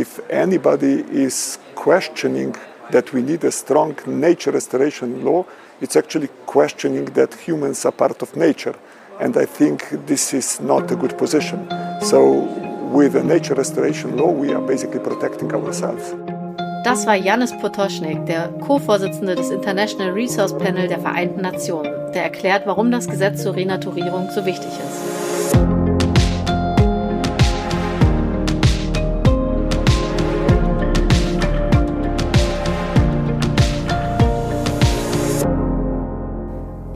if anybody is questioning that we need a strong nature restoration law, it's actually questioning that humans are part of nature. And I think this is not a good position. So, with a nature restoration law, we are basically protecting ourselves. Das war Janis Potocznik, der Co-Vorsitzende des International Resource Panel der Vereinten Nationen, der erklärt, warum das Gesetz zur Renaturierung so wichtig ist.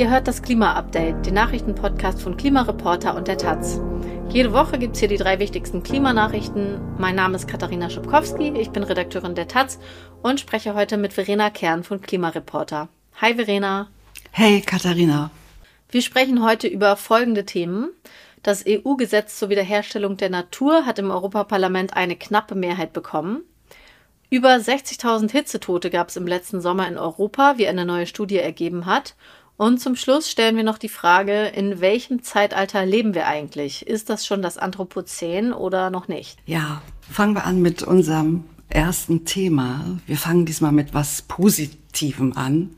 Ihr hört das Klima-Update, den Nachrichtenpodcast von Klimareporter und der Taz. Jede Woche gibt es hier die drei wichtigsten Klimanachrichten. Mein Name ist Katharina Schubkowski, ich bin Redakteurin der Taz und spreche heute mit Verena Kern von Klimareporter. Hi Verena. Hey Katharina. Wir sprechen heute über folgende Themen. Das EU-Gesetz zur Wiederherstellung der Natur hat im Europaparlament eine knappe Mehrheit bekommen. Über 60.000 Hitzetote gab es im letzten Sommer in Europa, wie eine neue Studie ergeben hat. Und zum Schluss stellen wir noch die Frage, in welchem Zeitalter leben wir eigentlich? Ist das schon das Anthropozän oder noch nicht? Ja, fangen wir an mit unserem ersten Thema. Wir fangen diesmal mit was Positivem an,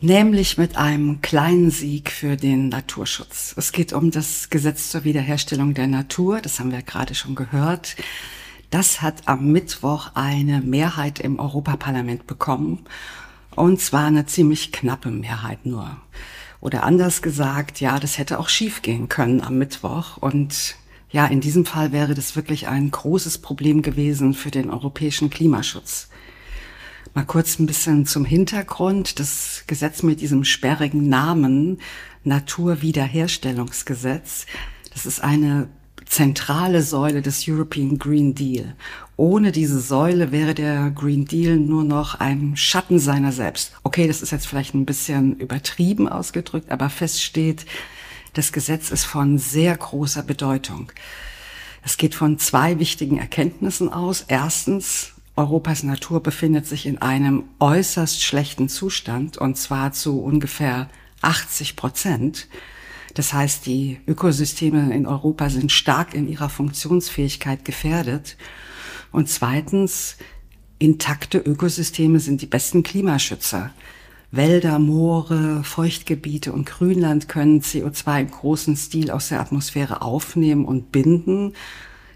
nämlich mit einem kleinen Sieg für den Naturschutz. Es geht um das Gesetz zur Wiederherstellung der Natur, das haben wir gerade schon gehört. Das hat am Mittwoch eine Mehrheit im Europaparlament bekommen. Und zwar eine ziemlich knappe Mehrheit nur. Oder anders gesagt, ja, das hätte auch schief gehen können am Mittwoch. Und ja, in diesem Fall wäre das wirklich ein großes Problem gewesen für den europäischen Klimaschutz. Mal kurz ein bisschen zum Hintergrund. Das Gesetz mit diesem sperrigen Namen Naturwiederherstellungsgesetz, das ist eine zentrale Säule des European Green Deal. Ohne diese Säule wäre der Green Deal nur noch ein Schatten seiner selbst. Okay, das ist jetzt vielleicht ein bisschen übertrieben ausgedrückt, aber fest steht, das Gesetz ist von sehr großer Bedeutung. Es geht von zwei wichtigen Erkenntnissen aus. Erstens, Europas Natur befindet sich in einem äußerst schlechten Zustand, und zwar zu ungefähr 80 Prozent. Das heißt, die Ökosysteme in Europa sind stark in ihrer Funktionsfähigkeit gefährdet. Und zweitens, intakte Ökosysteme sind die besten Klimaschützer. Wälder, Moore, Feuchtgebiete und Grünland können CO2 im großen Stil aus der Atmosphäre aufnehmen und binden.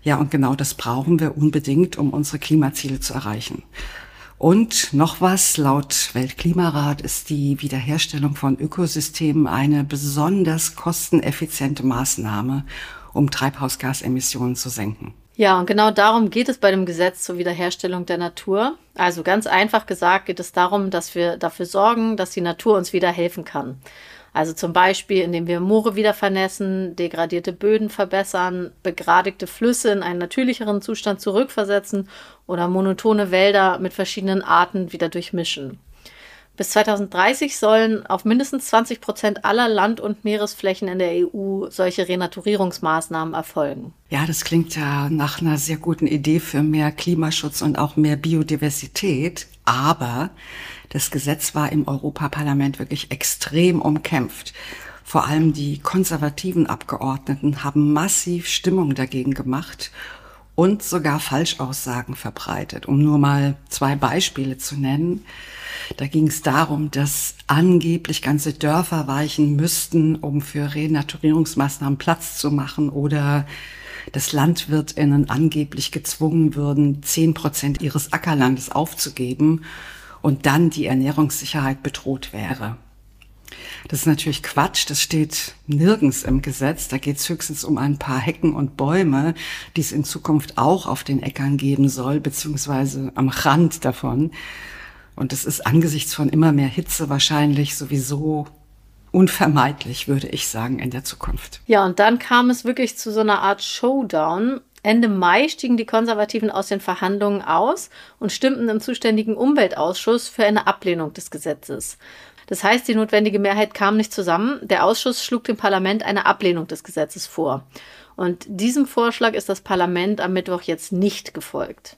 Ja, und genau das brauchen wir unbedingt, um unsere Klimaziele zu erreichen. Und noch was, laut Weltklimarat ist die Wiederherstellung von Ökosystemen eine besonders kosteneffiziente Maßnahme, um Treibhausgasemissionen zu senken. Ja, und genau darum geht es bei dem Gesetz zur Wiederherstellung der Natur. Also ganz einfach gesagt geht es darum, dass wir dafür sorgen, dass die Natur uns wieder helfen kann. Also zum Beispiel, indem wir Moore wieder vernässen, degradierte Böden verbessern, begradigte Flüsse in einen natürlicheren Zustand zurückversetzen oder monotone Wälder mit verschiedenen Arten wieder durchmischen. Bis 2030 sollen auf mindestens 20 Prozent aller Land- und Meeresflächen in der EU solche Renaturierungsmaßnahmen erfolgen. Ja, das klingt ja nach einer sehr guten Idee für mehr Klimaschutz und auch mehr Biodiversität. Aber das Gesetz war im Europaparlament wirklich extrem umkämpft. Vor allem die konservativen Abgeordneten haben massiv Stimmung dagegen gemacht und sogar Falschaussagen verbreitet. Um nur mal zwei Beispiele zu nennen. Da ging es darum, dass angeblich ganze Dörfer weichen müssten, um für Renaturierungsmaßnahmen Platz zu machen oder dass LandwirtInnen angeblich gezwungen würden, zehn Prozent ihres Ackerlandes aufzugeben und dann die Ernährungssicherheit bedroht wäre. Das ist natürlich Quatsch, das steht nirgends im Gesetz. Da geht es höchstens um ein paar Hecken und Bäume, die es in Zukunft auch auf den Äckern geben soll, beziehungsweise am Rand davon. Und es ist angesichts von immer mehr Hitze wahrscheinlich sowieso unvermeidlich, würde ich sagen, in der Zukunft. Ja, und dann kam es wirklich zu so einer Art Showdown. Ende Mai stiegen die Konservativen aus den Verhandlungen aus und stimmten im zuständigen Umweltausschuss für eine Ablehnung des Gesetzes. Das heißt, die notwendige Mehrheit kam nicht zusammen. Der Ausschuss schlug dem Parlament eine Ablehnung des Gesetzes vor. Und diesem Vorschlag ist das Parlament am Mittwoch jetzt nicht gefolgt.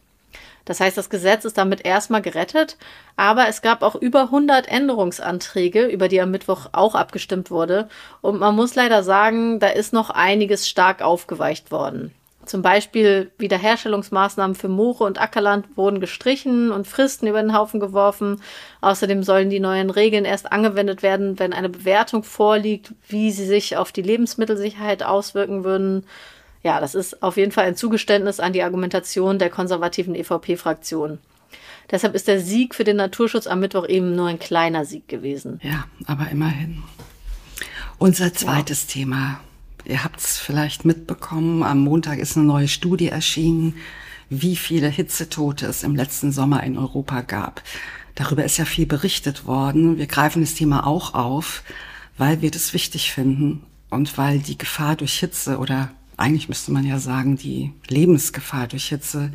Das heißt, das Gesetz ist damit erstmal gerettet, aber es gab auch über 100 Änderungsanträge, über die am Mittwoch auch abgestimmt wurde. Und man muss leider sagen, da ist noch einiges stark aufgeweicht worden. Zum Beispiel Wiederherstellungsmaßnahmen für Moore und Ackerland wurden gestrichen und Fristen über den Haufen geworfen. Außerdem sollen die neuen Regeln erst angewendet werden, wenn eine Bewertung vorliegt, wie sie sich auf die Lebensmittelsicherheit auswirken würden. Ja, das ist auf jeden Fall ein Zugeständnis an die Argumentation der konservativen EVP-Fraktion. Deshalb ist der Sieg für den Naturschutz am Mittwoch eben nur ein kleiner Sieg gewesen. Ja, aber immerhin. Unser zweites ja. Thema. Ihr habt es vielleicht mitbekommen, am Montag ist eine neue Studie erschienen, wie viele Hitzetote es im letzten Sommer in Europa gab. Darüber ist ja viel berichtet worden. Wir greifen das Thema auch auf, weil wir das wichtig finden und weil die Gefahr durch Hitze oder eigentlich müsste man ja sagen, die Lebensgefahr durch Hitze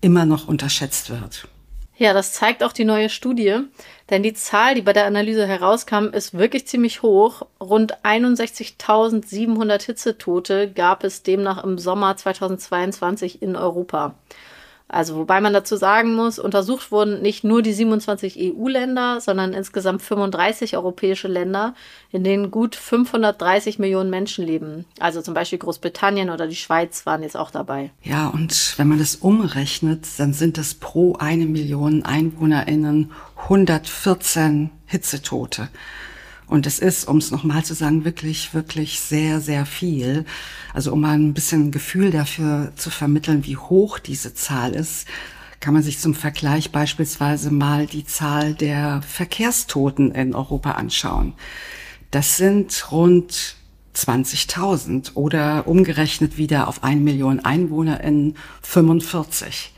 immer noch unterschätzt wird. Ja, das zeigt auch die neue Studie, denn die Zahl, die bei der Analyse herauskam, ist wirklich ziemlich hoch. Rund 61.700 Hitzetote gab es demnach im Sommer 2022 in Europa. Also wobei man dazu sagen muss, untersucht wurden nicht nur die 27 EU-Länder, sondern insgesamt 35 europäische Länder, in denen gut 530 Millionen Menschen leben. Also zum Beispiel Großbritannien oder die Schweiz waren jetzt auch dabei. Ja, und wenn man das umrechnet, dann sind es pro eine Million EinwohnerInnen 114 Hitzetote. Und es ist, um es nochmal zu sagen, wirklich, wirklich sehr, sehr viel. Also um mal ein bisschen Gefühl dafür zu vermitteln, wie hoch diese Zahl ist, kann man sich zum Vergleich beispielsweise mal die Zahl der Verkehrstoten in Europa anschauen. Das sind rund 20.000 oder umgerechnet wieder auf eine Million Einwohner in 45.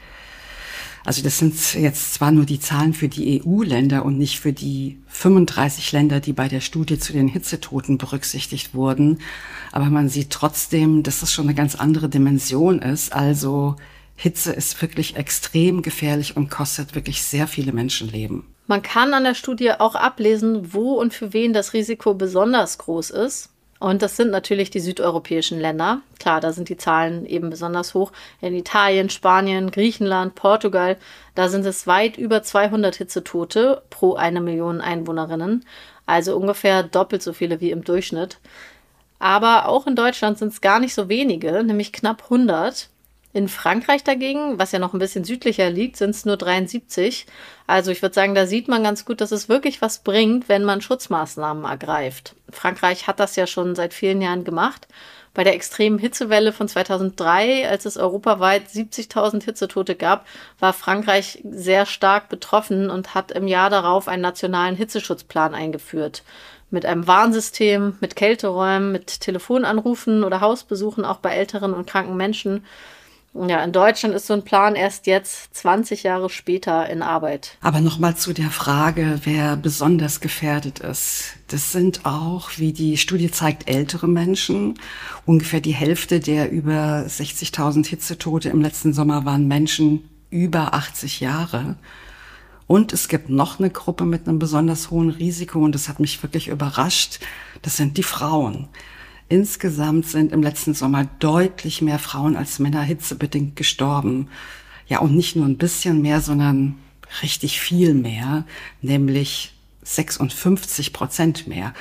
Also das sind jetzt zwar nur die Zahlen für die EU-Länder und nicht für die 35 Länder, die bei der Studie zu den Hitzetoten berücksichtigt wurden, aber man sieht trotzdem, dass das schon eine ganz andere Dimension ist. Also Hitze ist wirklich extrem gefährlich und kostet wirklich sehr viele Menschenleben. Man kann an der Studie auch ablesen, wo und für wen das Risiko besonders groß ist. Und das sind natürlich die südeuropäischen Länder. Klar, da sind die Zahlen eben besonders hoch. In Italien, Spanien, Griechenland, Portugal, da sind es weit über 200 Hitzetote pro eine Million Einwohnerinnen. Also ungefähr doppelt so viele wie im Durchschnitt. Aber auch in Deutschland sind es gar nicht so wenige, nämlich knapp 100. In Frankreich dagegen, was ja noch ein bisschen südlicher liegt, sind es nur 73. Also ich würde sagen, da sieht man ganz gut, dass es wirklich was bringt, wenn man Schutzmaßnahmen ergreift. Frankreich hat das ja schon seit vielen Jahren gemacht. Bei der extremen Hitzewelle von 2003, als es europaweit 70.000 Hitzetote gab, war Frankreich sehr stark betroffen und hat im Jahr darauf einen nationalen Hitzeschutzplan eingeführt. Mit einem Warnsystem, mit Kälteräumen, mit Telefonanrufen oder Hausbesuchen auch bei älteren und kranken Menschen. Ja, in Deutschland ist so ein Plan erst jetzt 20 Jahre später in Arbeit. Aber nochmal zu der Frage, wer besonders gefährdet ist. Das sind auch, wie die Studie zeigt, ältere Menschen. Ungefähr die Hälfte der über 60.000 Hitzetote im letzten Sommer waren Menschen über 80 Jahre. Und es gibt noch eine Gruppe mit einem besonders hohen Risiko und das hat mich wirklich überrascht. Das sind die Frauen. Insgesamt sind im letzten Sommer deutlich mehr Frauen als Männer hitzebedingt gestorben. Ja, und nicht nur ein bisschen mehr, sondern richtig viel mehr, nämlich 56 Prozent mehr.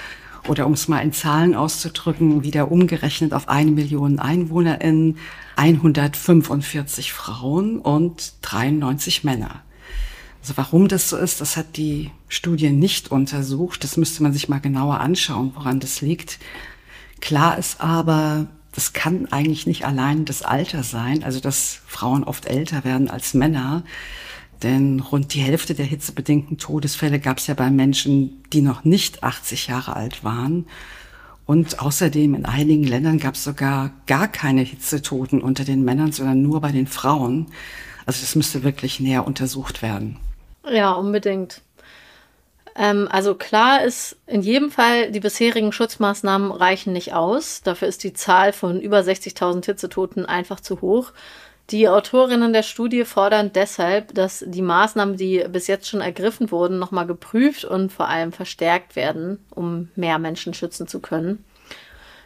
Oder um es mal in Zahlen auszudrücken, wieder umgerechnet auf eine Million EinwohnerInnen, 145 Frauen und 93 Männer. Also warum das so ist, das hat die Studie nicht untersucht. Das müsste man sich mal genauer anschauen, woran das liegt. Klar ist aber, das kann eigentlich nicht allein das Alter sein, also dass Frauen oft älter werden als Männer. Denn rund die Hälfte der hitzebedingten Todesfälle gab es ja bei Menschen, die noch nicht 80 Jahre alt waren. Und außerdem in einigen Ländern gab es sogar gar keine Hitzetoten unter den Männern, sondern nur bei den Frauen. Also das müsste wirklich näher untersucht werden. Ja, unbedingt. Ähm, also klar ist in jedem Fall, die bisherigen Schutzmaßnahmen reichen nicht aus. Dafür ist die Zahl von über 60.000 Hitzetoten einfach zu hoch. Die Autorinnen der Studie fordern deshalb, dass die Maßnahmen, die bis jetzt schon ergriffen wurden, nochmal geprüft und vor allem verstärkt werden, um mehr Menschen schützen zu können.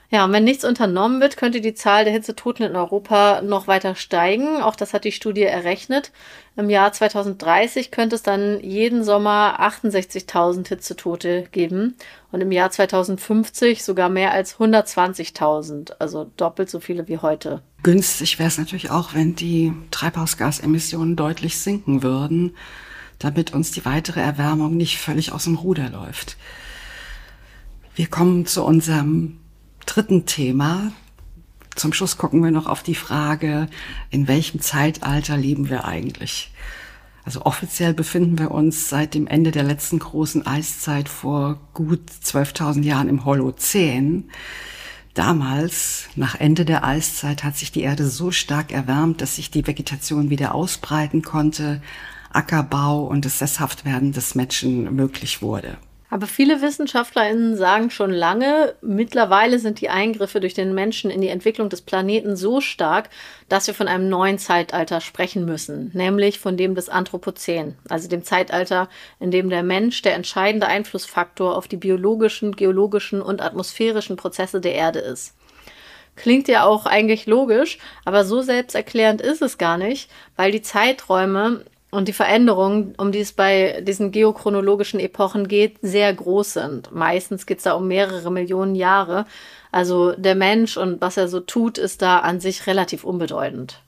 Ja, und wenn nichts unternommen wird, könnte die Zahl der Hitzetoten in Europa noch weiter steigen. Auch das hat die Studie errechnet. Im Jahr 2030 könnte es dann jeden Sommer 68.000 Hitzetote geben und im Jahr 2050 sogar mehr als 120.000, also doppelt so viele wie heute. Günstig wäre es natürlich auch, wenn die Treibhausgasemissionen deutlich sinken würden, damit uns die weitere Erwärmung nicht völlig aus dem Ruder läuft. Wir kommen zu unserem dritten Thema. Zum Schluss gucken wir noch auf die Frage, in welchem Zeitalter leben wir eigentlich? Also offiziell befinden wir uns seit dem Ende der letzten großen Eiszeit vor gut 12.000 Jahren im Holozän. Damals, nach Ende der Eiszeit, hat sich die Erde so stark erwärmt, dass sich die Vegetation wieder ausbreiten konnte, Ackerbau und das Sesshaftwerden des Menschen möglich wurde. Aber viele WissenschaftlerInnen sagen schon lange, mittlerweile sind die Eingriffe durch den Menschen in die Entwicklung des Planeten so stark, dass wir von einem neuen Zeitalter sprechen müssen, nämlich von dem des Anthropozän, also dem Zeitalter, in dem der Mensch der entscheidende Einflussfaktor auf die biologischen, geologischen und atmosphärischen Prozesse der Erde ist. Klingt ja auch eigentlich logisch, aber so selbsterklärend ist es gar nicht, weil die Zeiträume und die Veränderungen, um die es bei diesen geochronologischen Epochen geht, sehr groß sind. Meistens geht es da um mehrere Millionen Jahre. Also der Mensch und was er so tut, ist da an sich relativ unbedeutend.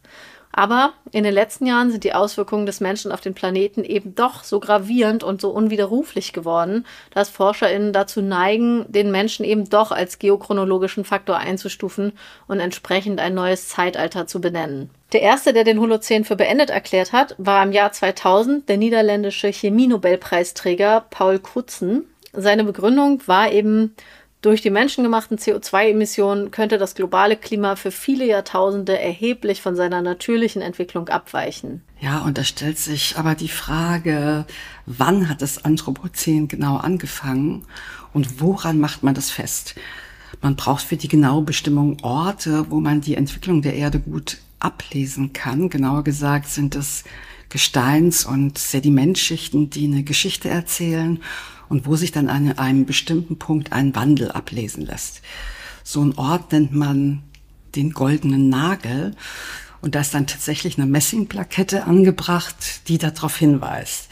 Aber in den letzten Jahren sind die Auswirkungen des Menschen auf den Planeten eben doch so gravierend und so unwiderruflich geworden, dass ForscherInnen dazu neigen, den Menschen eben doch als geochronologischen Faktor einzustufen und entsprechend ein neues Zeitalter zu benennen. Der erste, der den Holozän für beendet erklärt hat, war im Jahr 2000 der niederländische Chemie-Nobelpreisträger Paul Crutzen. Seine Begründung war eben, durch die menschengemachten CO2-Emissionen könnte das globale Klima für viele Jahrtausende erheblich von seiner natürlichen Entwicklung abweichen. Ja, und da stellt sich aber die Frage, wann hat das Anthropozän genau angefangen und woran macht man das fest? Man braucht für die genaue Bestimmung Orte, wo man die Entwicklung der Erde gut ablesen kann. Genauer gesagt sind es Gesteins- und Sedimentschichten, die eine Geschichte erzählen und wo sich dann an einem bestimmten Punkt ein Wandel ablesen lässt. So ein Ort nennt man den goldenen Nagel und da ist dann tatsächlich eine Messingplakette angebracht, die darauf hinweist.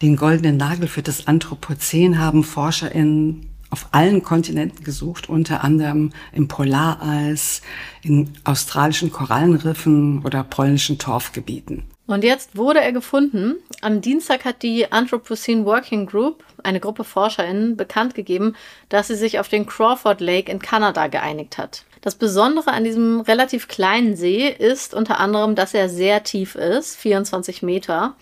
Den goldenen Nagel für das Anthropozän haben ForscherInnen auf allen Kontinenten gesucht, unter anderem im Polareis, in australischen Korallenriffen oder polnischen Torfgebieten. Und jetzt wurde er gefunden. Am Dienstag hat die Anthropocene Working Group, eine Gruppe ForscherInnen, bekannt gegeben, dass sie sich auf den Crawford Lake in Kanada geeinigt hat. Das Besondere an diesem relativ kleinen See ist unter anderem, dass er sehr tief ist, 24 Meter,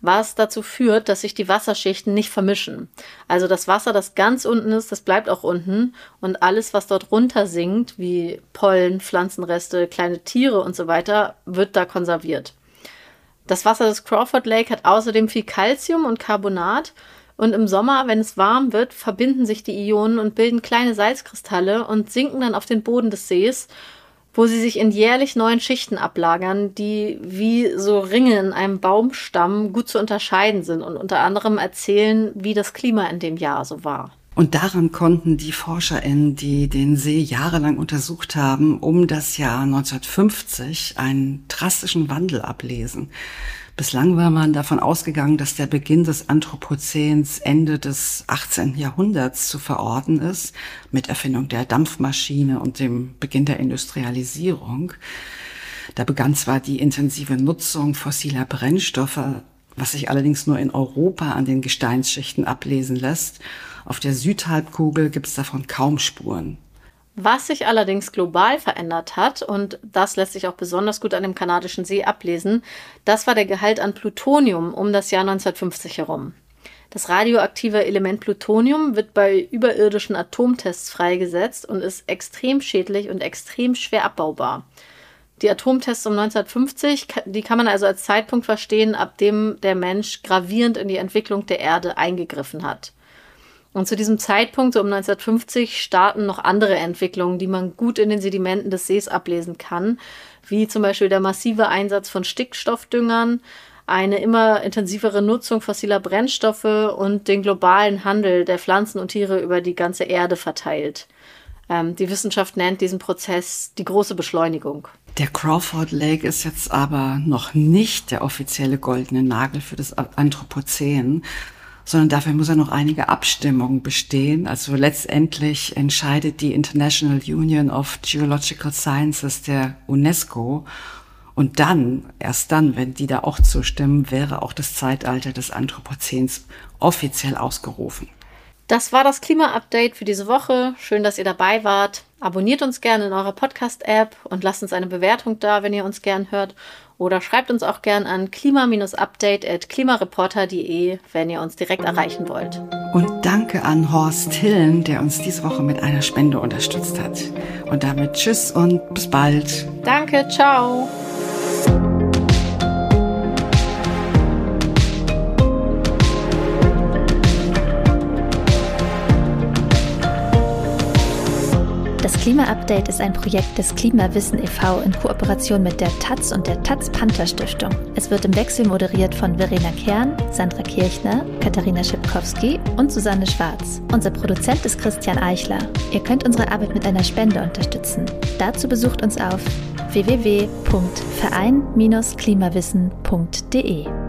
was dazu führt, dass sich die Wasserschichten nicht vermischen. Also das Wasser, das ganz unten ist, das bleibt auch unten und alles, was dort runter sinkt, wie Pollen, Pflanzenreste, kleine Tiere und so weiter, wird da konserviert. Das Wasser des Crawford Lake hat außerdem viel Calcium und Carbonat. Und im Sommer, wenn es warm wird, verbinden sich die Ionen und bilden kleine Salzkristalle und sinken dann auf den Boden des Sees, wo sie sich in jährlich neuen Schichten ablagern, die wie so Ringe in einem Baumstamm gut zu unterscheiden sind und unter anderem erzählen, wie das Klima in dem Jahr so war. Und daran konnten die ForscherInnen, die den See jahrelang untersucht haben, um das Jahr 1950 einen drastischen Wandel ablesen. Bislang war man davon ausgegangen, dass der Beginn des Anthropozäns Ende des 18. Jahrhunderts zu verorten ist, mit Erfindung der Dampfmaschine und dem Beginn der Industrialisierung. Da begann zwar die intensive Nutzung fossiler Brennstoffe, was sich allerdings nur in Europa an den Gesteinsschichten ablesen lässt auf der Südhalbkugel gibt es davon kaum Spuren. Was sich allerdings global verändert hat, und das lässt sich auch besonders gut an dem kanadischen See ablesen, das war der Gehalt an Plutonium um das Jahr 1950 herum. Das radioaktive Element Plutonium wird bei überirdischen Atomtests freigesetzt und ist extrem schädlich und extrem schwer abbaubar. Die Atomtests um 1950, die kann man also als Zeitpunkt verstehen, ab dem der Mensch gravierend in die Entwicklung der Erde eingegriffen hat. Und zu diesem Zeitpunkt, so um 1950, starten noch andere Entwicklungen, die man gut in den Sedimenten des Sees ablesen kann, wie zum Beispiel der massive Einsatz von Stickstoffdüngern, eine immer intensivere Nutzung fossiler Brennstoffe und den globalen Handel der Pflanzen und Tiere über die ganze Erde verteilt. Ähm, die Wissenschaft nennt diesen Prozess die große Beschleunigung. Der Crawford Lake ist jetzt aber noch nicht der offizielle goldene Nagel für das Anthropozän, sondern dafür muss ja noch einige Abstimmungen bestehen. Also letztendlich entscheidet die International Union of Geological Sciences der UNESCO und dann, erst dann, wenn die da auch zustimmen, wäre auch das Zeitalter des Anthropozäns offiziell ausgerufen. Das war das Klima-Update für diese Woche. Schön, dass ihr dabei wart. Abonniert uns gerne in eurer Podcast-App und lasst uns eine Bewertung da, wenn ihr uns gern hört. Oder schreibt uns auch gern an klima-update.klimareporter.de, wenn ihr uns direkt erreichen wollt. Und danke an Horst Hillen, der uns diese Woche mit einer Spende unterstützt hat. Und damit tschüss und bis bald. Danke, ciao. Klima-Update ist ein Projekt des Klimawissen e.V. in Kooperation mit der Taz und der Taz Panther Stiftung. Es wird im Wechsel moderiert von Verena Kern, Sandra Kirchner, Katharina Schipkowski und Susanne Schwarz. Unser Produzent ist Christian Eichler. Ihr könnt unsere Arbeit mit einer Spende unterstützen. Dazu besucht uns auf www.verein-klimawissen.de.